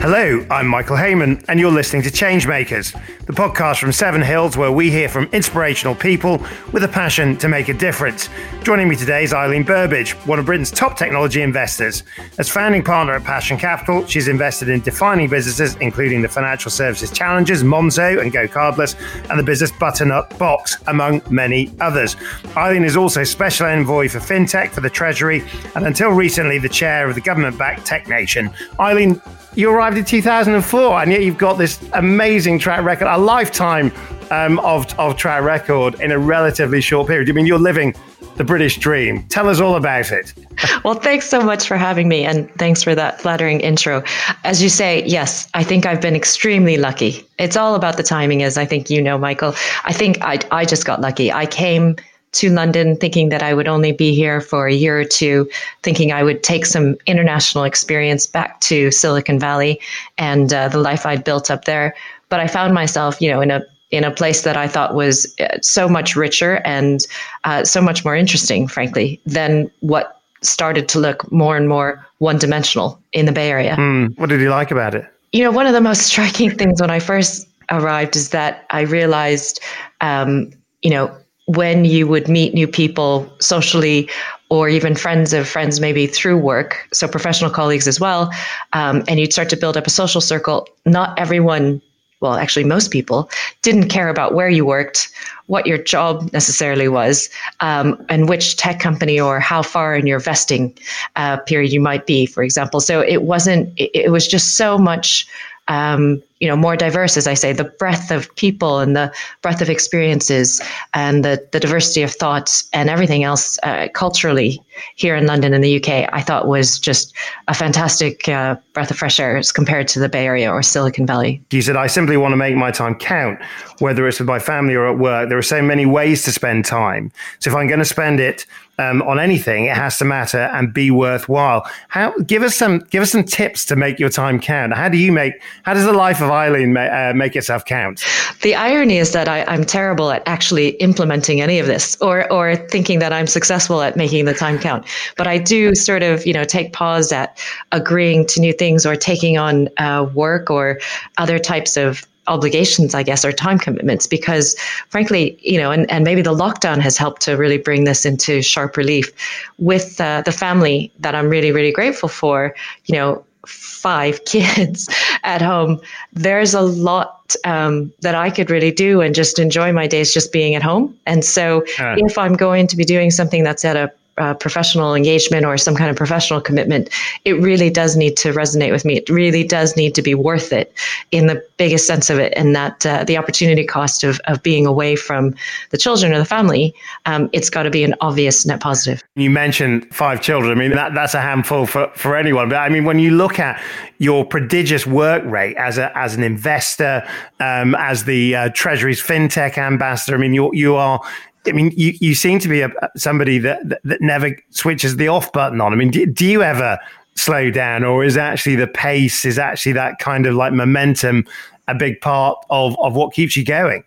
Hello, I'm Michael Hayman, and you're listening to Changemakers, the podcast from Seven Hills where we hear from inspirational people with a passion to make a difference. Joining me today is Eileen Burbidge, one of Britain's top technology investors. As founding partner at Passion Capital, she's invested in defining businesses, including the financial services challengers, Monzo and GoCardless, and the business Butternut Box, among many others. Eileen is also special envoy for fintech for the Treasury, and until recently, the chair of the government backed Tech Nation. Eileen, you arrived in 2004, and yet you've got this amazing track record, a lifetime um, of, of track record in a relatively short period. I mean, you're living the British dream. Tell us all about it. well, thanks so much for having me, and thanks for that flattering intro. As you say, yes, I think I've been extremely lucky. It's all about the timing, as I think you know, Michael. I think I, I just got lucky. I came to London thinking that I would only be here for a year or two, thinking I would take some international experience back to Silicon Valley and uh, the life I'd built up there. But I found myself, you know, in a in a place that I thought was uh, so much richer and uh, so much more interesting, frankly, than what started to look more and more one dimensional in the Bay Area. Mm, what did you like about it? You know, one of the most striking things when I first arrived is that I realized, um, you know, when you would meet new people socially or even friends of friends maybe through work so professional colleagues as well um, and you'd start to build up a social circle not everyone well actually most people didn't care about where you worked what your job necessarily was um, and which tech company or how far in your vesting uh, period you might be for example. So it wasn't it, it was just so much um, you know more diverse as i say the breadth of people and the breadth of experiences and the, the diversity of thoughts and everything else uh, culturally here in london in the uk i thought was just a fantastic uh, breath of fresh air as compared to the bay area or silicon valley you said i simply want to make my time count whether it's with my family or at work there are so many ways to spend time so if i'm going to spend it um, on anything, it has to matter and be worthwhile. How give us some give us some tips to make your time count. How do you make? How does the life of of Eileen uh, make itself count? The irony is that I, I'm terrible at actually implementing any of this or, or thinking that I'm successful at making the time count. But I do sort of, you know, take pause at agreeing to new things or taking on uh, work or other types of obligations, I guess, or time commitments, because frankly, you know, and, and maybe the lockdown has helped to really bring this into sharp relief with uh, the family that I'm really, really grateful for. You know, five kids at home, there's a lot um, that I could really do and just enjoy my days just being at home. And so, uh, if I'm going to be doing something that's at a professional engagement or some kind of professional commitment, it really does need to resonate with me. It really does need to be worth it in the biggest sense of it. And that uh, the opportunity cost of, of being away from the children or the family, um, it's got to be an obvious net positive. You mentioned five children. I mean, that, that's a handful for, for anyone. But I mean, when you look at your prodigious work rate as a, as an investor, um, as the uh, Treasury's fintech ambassador, I mean, you, you are I mean, you, you seem to be a, somebody that, that, that never switches the off button on. I mean, do, do you ever slow down, or is actually the pace, is actually that kind of like momentum a big part of, of what keeps you going?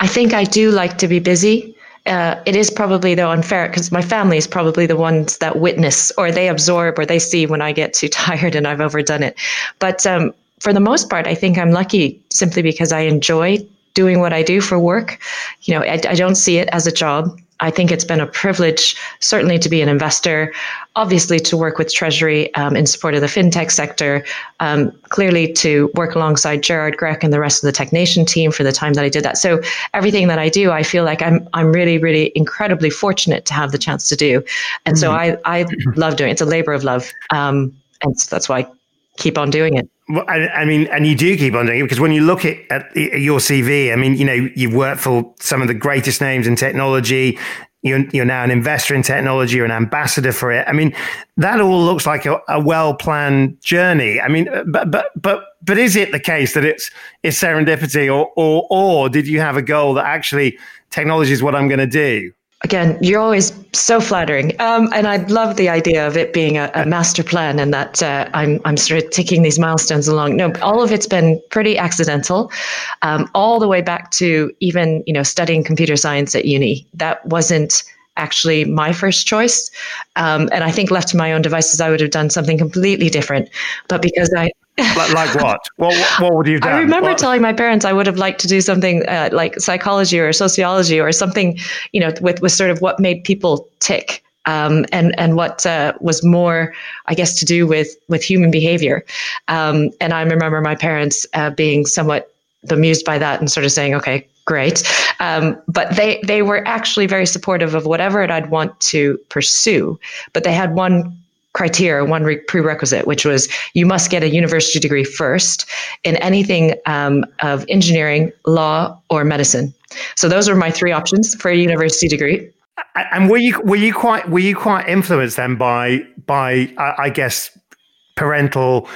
I think I do like to be busy. Uh, it is probably though unfair because my family is probably the ones that witness or they absorb or they see when I get too tired and I've overdone it. But um, for the most part, I think I'm lucky simply because I enjoy doing what I do for work. You know, I, I don't see it as a job. I think it's been a privilege, certainly, to be an investor, obviously, to work with Treasury um, in support of the fintech sector, um, clearly, to work alongside Gerard Grech and the rest of the Tech Nation team for the time that I did that. So, everything that I do, I feel like I'm, I'm really, really incredibly fortunate to have the chance to do. And mm-hmm. so, I, I love doing it. It's a labor of love. Um, and so that's why I keep on doing it. I, I, mean, and you do keep on doing it because when you look at, at your CV, I mean, you know, you've worked for some of the greatest names in technology. You're, you're now an investor in technology. You're an ambassador for it. I mean, that all looks like a, a well planned journey. I mean, but but but but is it the case that it's it's serendipity, or or or did you have a goal that actually technology is what I'm going to do? Again, you're always so flattering. Um, and I love the idea of it being a, a master plan and that uh, I'm, I'm sort of ticking these milestones along. No, all of it's been pretty accidental, um, all the way back to even, you know, studying computer science at uni. That wasn't actually my first choice. Um, and I think left to my own devices, I would have done something completely different. But because I, like, like what? what? What would you have done? I remember what? telling my parents I would have liked to do something uh, like psychology or sociology or something, you know, with, with sort of what made people tick. Um, and and what uh, was more, I guess, to do with with human behavior. Um, and I remember my parents uh, being somewhat bemused by that and sort of saying, "Okay, great," um, but they they were actually very supportive of whatever it I'd want to pursue. But they had one criteria, one re- prerequisite, which was you must get a university degree first in anything um, of engineering, law, or medicine. So those were my three options for a university degree. And were you were you quite were you quite influenced then by by I guess parental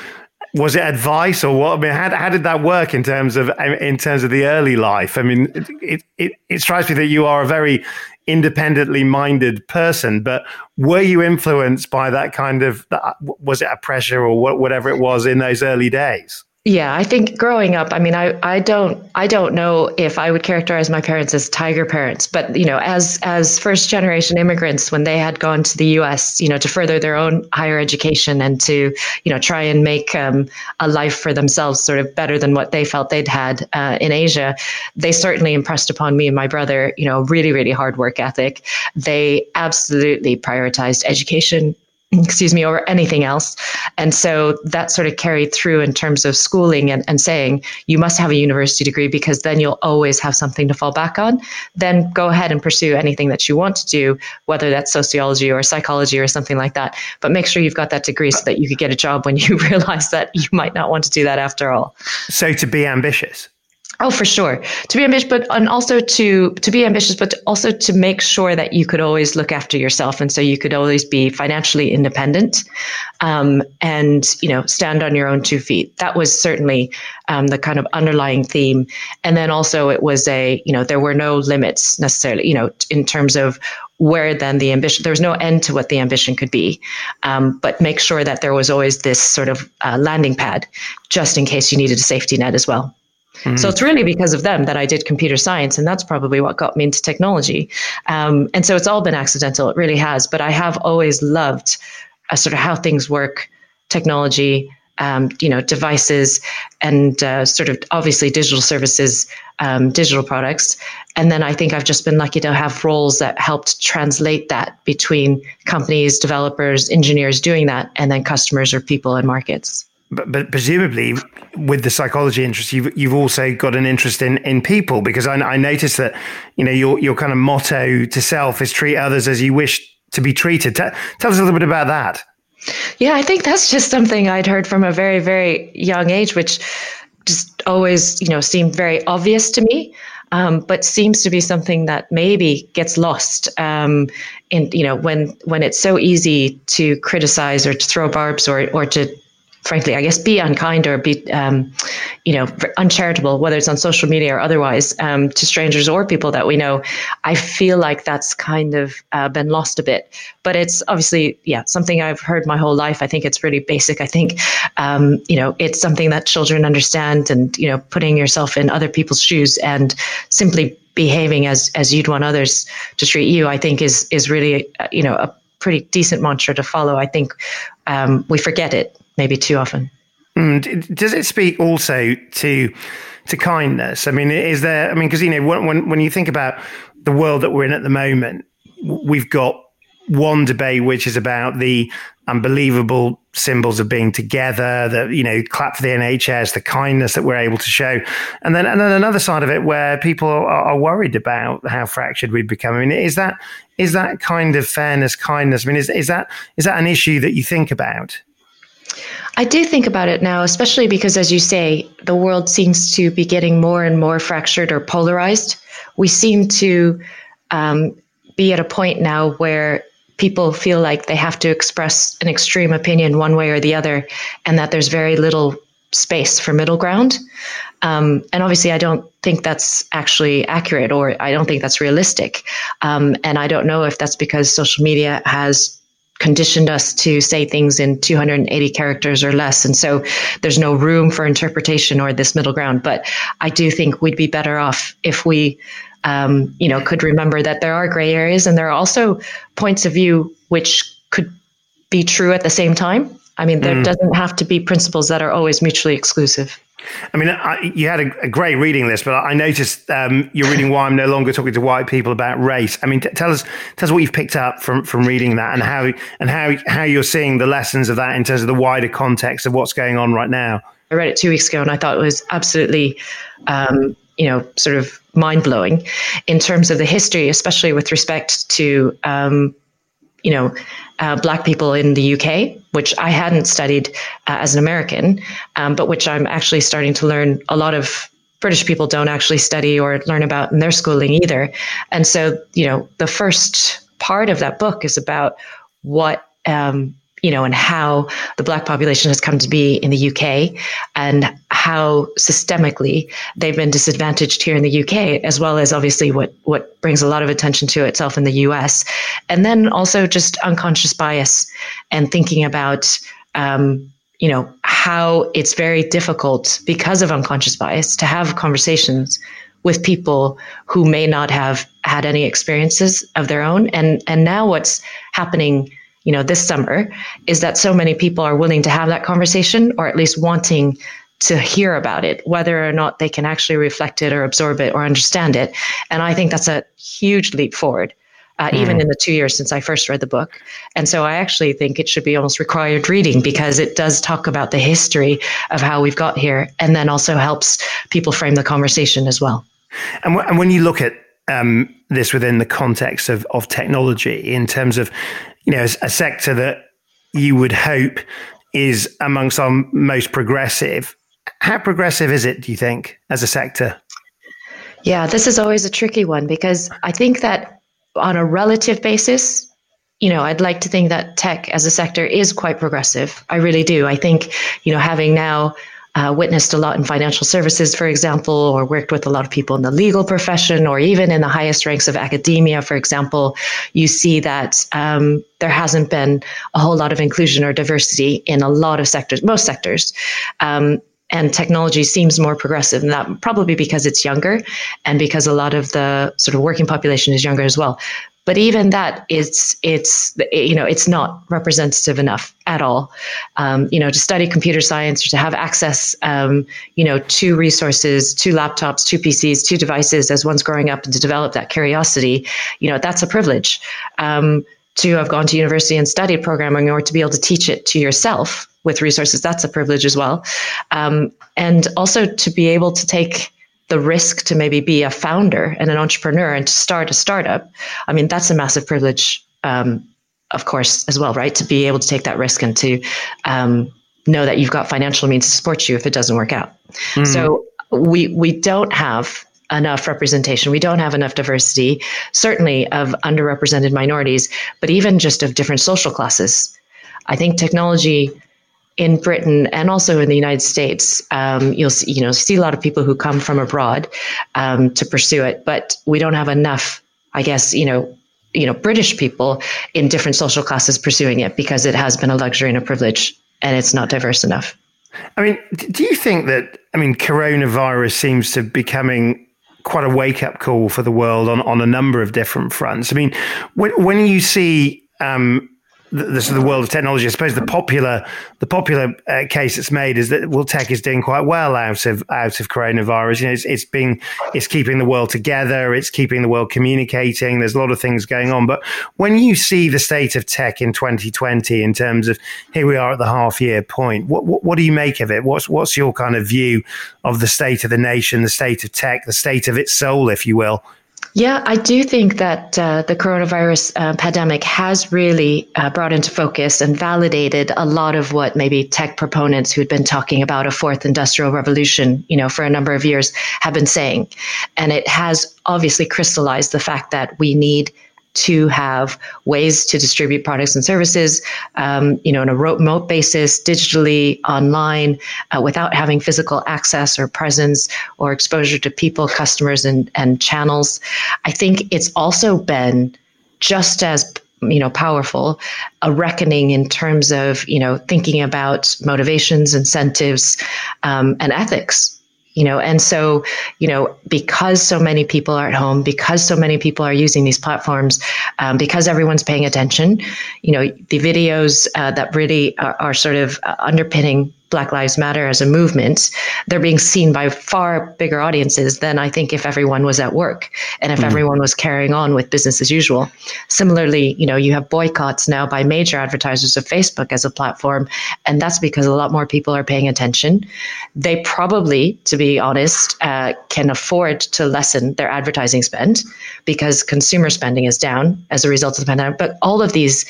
was it advice or what? I mean, how, how did that work in terms of in terms of the early life? I mean, it, it, it strikes me that you are a very independently minded person, but were you influenced by that kind of was it a pressure or whatever it was in those early days? Yeah, I think growing up, I mean, I, I don't I don't know if I would characterize my parents as tiger parents, but you know, as as first generation immigrants, when they had gone to the U.S., you know, to further their own higher education and to you know try and make um, a life for themselves sort of better than what they felt they'd had uh, in Asia, they certainly impressed upon me and my brother, you know, really really hard work ethic. They absolutely prioritized education excuse me, over anything else. And so that sort of carried through in terms of schooling and, and saying you must have a university degree because then you'll always have something to fall back on. Then go ahead and pursue anything that you want to do, whether that's sociology or psychology or something like that. But make sure you've got that degree so that you could get a job when you realize that you might not want to do that after all. So to be ambitious. Oh, for sure. To be ambitious, but and also to to be ambitious, but also to make sure that you could always look after yourself, and so you could always be financially independent, um, and you know stand on your own two feet. That was certainly um, the kind of underlying theme. And then also it was a you know there were no limits necessarily, you know, in terms of where then the ambition there was no end to what the ambition could be um, but make sure that there was always this sort of uh, landing pad just in case you needed a safety net as well Mm-hmm. So it's really because of them that I did computer science, and that's probably what got me into technology. Um, and so it's all been accidental. It really has. But I have always loved uh, sort of how things work, technology, um, you know, devices, and uh, sort of obviously digital services, um, digital products. And then I think I've just been lucky to have roles that helped translate that between companies, developers, engineers doing that, and then customers or people and markets but, but presumably with the psychology interest, you've you've also got an interest in in people because I, I noticed that you know your your kind of motto to self is treat others as you wish to be treated. T- tell us a little bit about that. Yeah, I think that's just something I'd heard from a very very young age, which just always you know seemed very obvious to me. Um, but seems to be something that maybe gets lost um, in you know when when it's so easy to criticize or to throw barbs or or to frankly, I guess, be unkind or be, um, you know, uncharitable, whether it's on social media or otherwise, um, to strangers or people that we know, I feel like that's kind of uh, been lost a bit. But it's obviously, yeah, something I've heard my whole life. I think it's really basic. I think, um, you know, it's something that children understand, and you know, putting yourself in other people's shoes and simply behaving as as you'd want others to treat you. I think is is really, uh, you know, a pretty decent mantra to follow. I think um, we forget it maybe too often. Mm, does it speak also to to kindness? I mean, is there? I mean, because you know, when when you think about the world that we're in at the moment, we've got one debate which is about the unbelievable symbols of being together, the you know, clap for the NHS, the kindness that we're able to show, and then and then another side of it where people are, are worried about how fractured we've become. I mean, is that is that kind of fairness, kindness? I mean, is is that is that an issue that you think about? I do think about it now, especially because, as you say, the world seems to be getting more and more fractured or polarized. We seem to um, be at a point now where people feel like they have to express an extreme opinion one way or the other, and that there's very little space for middle ground. Um, and obviously, I don't think that's actually accurate, or I don't think that's realistic. Um, and I don't know if that's because social media has conditioned us to say things in 280 characters or less. And so there's no room for interpretation or this middle ground. But I do think we'd be better off if we, um, you know, could remember that there are gray areas and there are also points of view which could be true at the same time. I mean, there mm. doesn't have to be principles that are always mutually exclusive. I mean, I, you had a, a, great reading list, but I noticed um, you're reading "Why I'm No Longer Talking to White People About Race." I mean, t- tell us, tell us what you've picked up from from reading that, and how and how how you're seeing the lessons of that in terms of the wider context of what's going on right now. I read it two weeks ago, and I thought it was absolutely, um, you know, sort of mind blowing in terms of the history, especially with respect to, um, you know, uh, black people in the UK, which I hadn't studied uh, as an American, um, but which I'm actually starting to learn a lot of British people don't actually study or learn about in their schooling either. And so, you know, the first part of that book is about what um, you know, and how the black population has come to be in the UK and how systemically they've been disadvantaged here in the UK, as well as obviously what, what brings a lot of attention to itself in the US. And then also just unconscious bias and thinking about, um, you know, how it's very difficult because of unconscious bias to have conversations with people who may not have had any experiences of their own. And, and now what's happening you know this summer is that so many people are willing to have that conversation or at least wanting to hear about it whether or not they can actually reflect it or absorb it or understand it. And i think that's a huge leap forward uh, mm. even in the two years since i first read the book. And so i actually think it should be almost required reading because it does talk about the history of how we've got here and then also helps people frame the conversation as well. And, w- and when you look at um, this within the context of, of technology in terms of you know, a sector that you would hope is amongst our most progressive. How progressive is it, do you think, as a sector? Yeah, this is always a tricky one because I think that on a relative basis, you know, I'd like to think that tech as a sector is quite progressive. I really do. I think, you know, having now uh, witnessed a lot in financial services, for example, or worked with a lot of people in the legal profession, or even in the highest ranks of academia, for example, you see that um, there hasn't been a whole lot of inclusion or diversity in a lot of sectors, most sectors. Um, and technology seems more progressive and that probably because it's younger and because a lot of the sort of working population is younger as well but even that it's it's you know it's not representative enough at all. Um, you know to study computer science or to have access um, you know to resources to laptops to pcs to devices as one's growing up and to develop that curiosity you know that's a privilege. Um, to have gone to university and studied programming or to be able to teach it to yourself with resources that's a privilege as well. Um, and also to be able to take the risk to maybe be a founder and an entrepreneur and to start a startup, I mean, that's a massive privilege, um, of course, as well, right? To be able to take that risk and to um, know that you've got financial means to support you if it doesn't work out. Mm. So we we don't have enough representation. We don't have enough diversity, certainly of underrepresented minorities, but even just of different social classes. I think technology in Britain and also in the United States, um, you'll see, you know see a lot of people who come from abroad um, to pursue it, but we don't have enough, I guess, you know, you know, British people in different social classes pursuing it because it has been a luxury and a privilege, and it's not diverse enough. I mean, do you think that? I mean, coronavirus seems to be becoming quite a wake up call for the world on on a number of different fronts. I mean, when when you see um, this is the world of technology. I suppose the popular the popular uh, case that's made is that well, tech is doing quite well out of out of coronavirus. You know, it's, it's being it's keeping the world together. It's keeping the world communicating. There's a lot of things going on. But when you see the state of tech in 2020, in terms of here we are at the half year point, what, what what do you make of it? What's what's your kind of view of the state of the nation, the state of tech, the state of its soul, if you will? Yeah, I do think that uh, the coronavirus uh, pandemic has really uh, brought into focus and validated a lot of what maybe tech proponents who had been talking about a fourth industrial revolution, you know, for a number of years have been saying. And it has obviously crystallized the fact that we need to have ways to distribute products and services, um, you know, on a remote basis, digitally, online, uh, without having physical access or presence or exposure to people, customers, and, and channels. I think it's also been just as you know powerful a reckoning in terms of you know thinking about motivations incentives um, and ethics you know and so you know because so many people are at home because so many people are using these platforms um, because everyone's paying attention you know the videos uh, that really are, are sort of uh, underpinning Black Lives Matter as a movement, they're being seen by far bigger audiences than I think if everyone was at work and if mm. everyone was carrying on with business as usual. Similarly, you know, you have boycotts now by major advertisers of Facebook as a platform, and that's because a lot more people are paying attention. They probably, to be honest, uh, can afford to lessen their advertising spend because consumer spending is down as a result of the pandemic. But all of these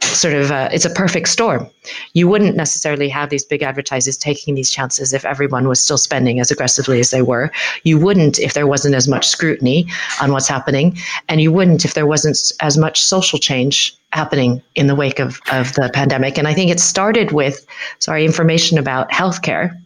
sort of uh, it's a perfect storm. You wouldn't necessarily have these big advertisers taking these chances if everyone was still spending as aggressively as they were. You wouldn't if there wasn't as much scrutiny on what's happening, and you wouldn't if there wasn't as much social change happening in the wake of, of the pandemic. And I think it started with, sorry, information about healthcare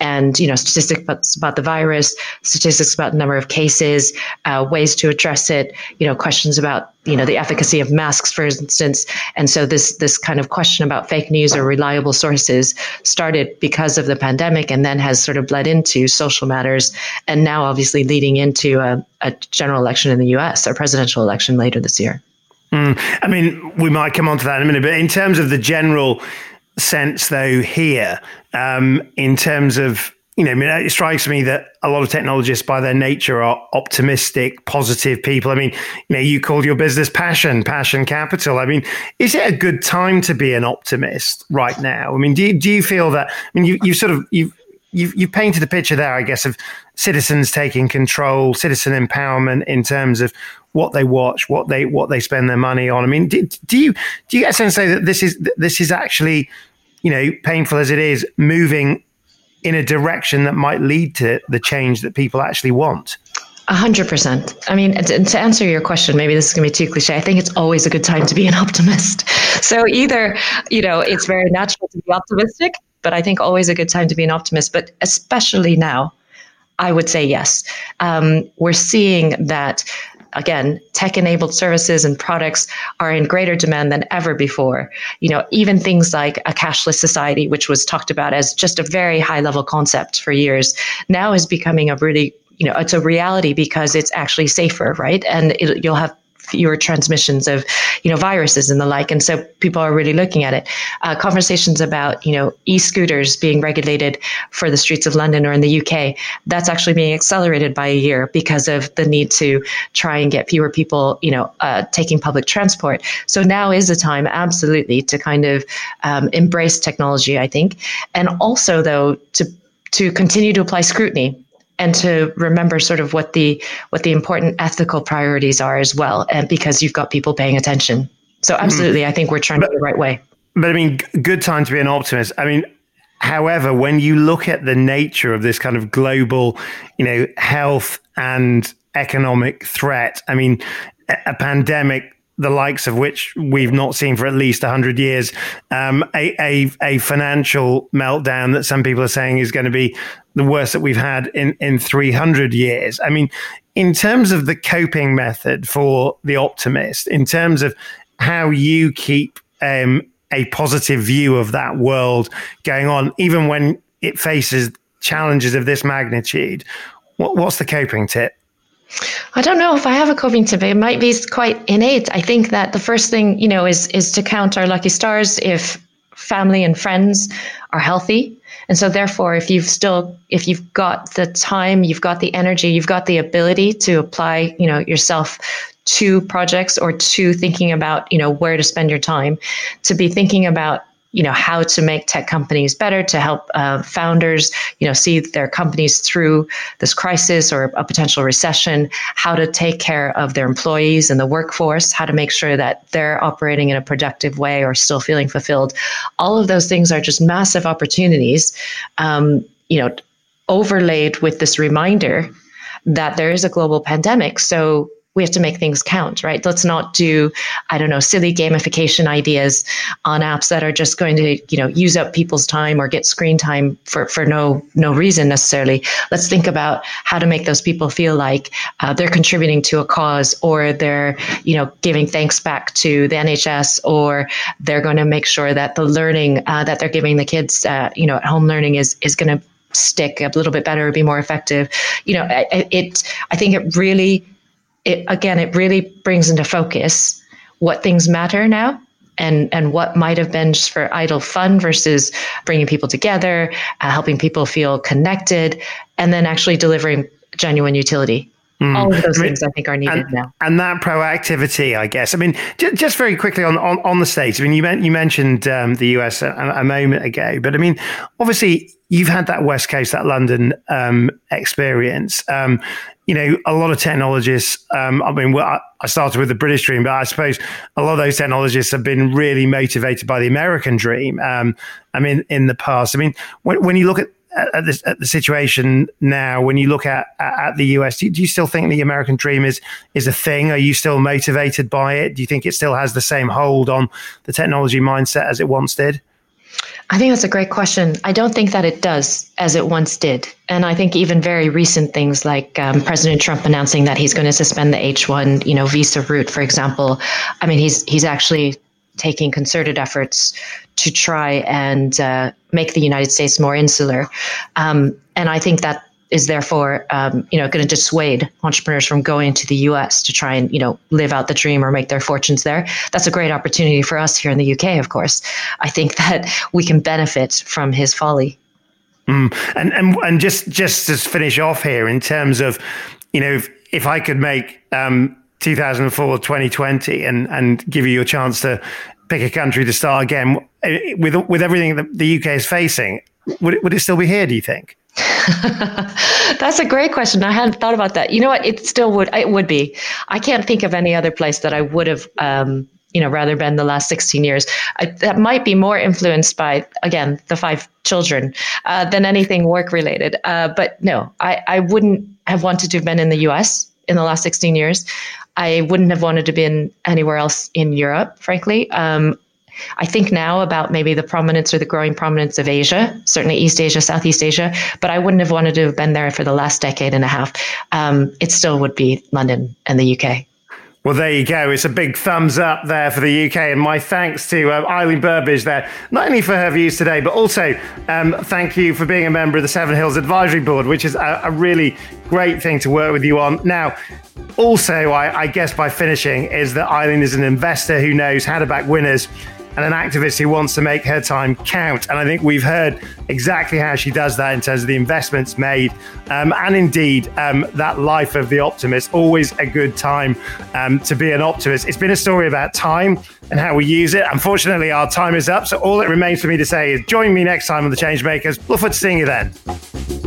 and you know statistics about, the virus, statistics about the number of cases, uh, ways to address it, you know questions about you know the efficacy of masks, for instance. And so this this kind of question about fake news or reliable sources started because of the pandemic, and then has sort of bled into social matters, and now obviously leading into a, a general election in the U.S. or presidential election later this year. Mm. I mean, we might come on to that in a minute, but in terms of the general sense, though, here um, in terms of you know, I mean, it strikes me that a lot of technologists, by their nature, are optimistic, positive people. I mean, you know, you called your business passion, passion capital. I mean, is it a good time to be an optimist right now? I mean, do you, do you feel that? I mean, you you sort of you you've, you've painted a picture there, I guess, of citizens taking control, citizen empowerment in terms of what they watch, what they what they spend their money on. I mean, do, do you do you get a sense say that this is this is actually you know, painful as it is, moving in a direction that might lead to the change that people actually want. A hundred percent. I mean, to answer your question, maybe this is going to be too cliche. I think it's always a good time to be an optimist. So either, you know, it's very natural to be optimistic, but I think always a good time to be an optimist. But especially now, I would say yes. Um, we're seeing that again, tech enabled services and products are in greater demand than ever before. You know, even things like a cashless society, which was talked about as just a very high level concept for years, now is becoming a really you know it's a reality because it's actually safer right and it, you'll have fewer transmissions of you know viruses and the like and so people are really looking at it. Uh, conversations about you know e-scooters being regulated for the streets of london or in the uk that's actually being accelerated by a year because of the need to try and get fewer people you know uh, taking public transport. So now is the time absolutely to kind of um, embrace technology i think. And also though to to continue to apply scrutiny and to remember sort of what the what the important ethical priorities are as well and because you've got people paying attention so hmm. absolutely mm. i think we're trying but, the right way but i mean good time to be an optimist i mean however when you look at the nature of this kind of global you know health and economic threat i mean a pandemic the likes of which we've not seen for at least 100 years, um, a, a, a, financial meltdown that some people are saying is going to be the worst that we've had in, in 300 years. I mean, in terms of the coping method for the optimist, in terms of how you keep um, a positive view of that world going on, even when it faces challenges of this magnitude, what, what's the coping tip? I don't know if I have a coping tip. It might be quite innate. I think that the first thing, you know, is is to count our lucky stars if family and friends are healthy. And so therefore if you've still if you've got the time, you've got the energy, you've got the ability to apply, you know, yourself to projects or to thinking about, you know, where to spend your time, to be thinking about you know how to make tech companies better to help uh, founders you know see their companies through this crisis or a potential recession how to take care of their employees and the workforce how to make sure that they're operating in a productive way or still feeling fulfilled. All of those things are just massive opportunities um, you know overlaid with this reminder that there is a global pandemic. So we have to make things count, right? Let's not do, I don't know, silly gamification ideas on apps that are just going to, you know, use up people's time or get screen time for, for no no reason necessarily. Let's think about how to make those people feel like uh, they're contributing to a cause or they're, you know, giving thanks back to the NHS or they're going to make sure that the learning uh, that they're giving the kids, uh, you know, at home learning is is going to stick a little bit better, be more effective. You know, it, it I think it really, it again, it really brings into focus what things matter now and and what might have been just for idle fun versus bringing people together, uh, helping people feel connected, and then actually delivering genuine utility. Mm. All of those I mean, things I think are needed and, now. And that proactivity, I guess. I mean, j- just very quickly on, on, on the States. I mean, you, meant, you mentioned um, the US a, a, moment ago, but I mean, obviously, you've had that West Coast, that London um, experience. Um, you know, a lot of technologists, um, I mean, well, I started with the British dream, but I suppose a lot of those technologists have been really motivated by the American dream. Um, I mean, in the past, I mean, when, when you look at at, this, at the situation now, when you look at at the US, do, do, you still think the American dream is is a thing? Are you still motivated by it? Do you think it still has the same hold on the technology mindset as it once did? I think that's a great question. I don't think that it does as it once did. And I think even very recent things like um, President Trump announcing that he's going to suspend the H1, you know, visa route, for example. I mean, he's he's actually taking concerted efforts to try and uh, make the United States more insular. Um, and I think that is therefore, um, you know, going to dissuade entrepreneurs from going to the U.S. to try and, you know, live out the dream or make their fortunes there. That's a great opportunity for us here in the U.K. Of course, I think that we can benefit from his folly. Mm. And and and just just to finish off here in terms of, you know, if, if I could make um, 2004 2020 and and give you a chance to pick a country to start again eh, with with everything that the UK is facing, would it, would it still be here? Do you think? That's a great question. I hadn't thought about that. You know what? It still would. It would be. I can't think of any other place that I would have. Um, you know, rather than the last 16 years, I, that might be more influenced by, again, the five children uh, than anything work related. Uh, but no, I, I wouldn't have wanted to have been in the US in the last 16 years. I wouldn't have wanted to be in anywhere else in Europe, frankly. Um, I think now about maybe the prominence or the growing prominence of Asia, certainly East Asia, Southeast Asia, but I wouldn't have wanted to have been there for the last decade and a half. Um, it still would be London and the UK. Well, there you go. It's a big thumbs up there for the UK. And my thanks to uh, Eileen Burbidge there, not only for her views today, but also um, thank you for being a member of the Seven Hills Advisory Board, which is a, a really great thing to work with you on. Now, also, I, I guess by finishing, is that Eileen is an investor who knows how to back winners and an activist who wants to make her time count. And I think we've heard exactly how she does that in terms of the investments made. Um, and indeed, um, that life of the optimist, always a good time um, to be an optimist. It's been a story about time and how we use it. Unfortunately, our time is up. So all that remains for me to say is join me next time on The Changemakers. Look forward to seeing you then.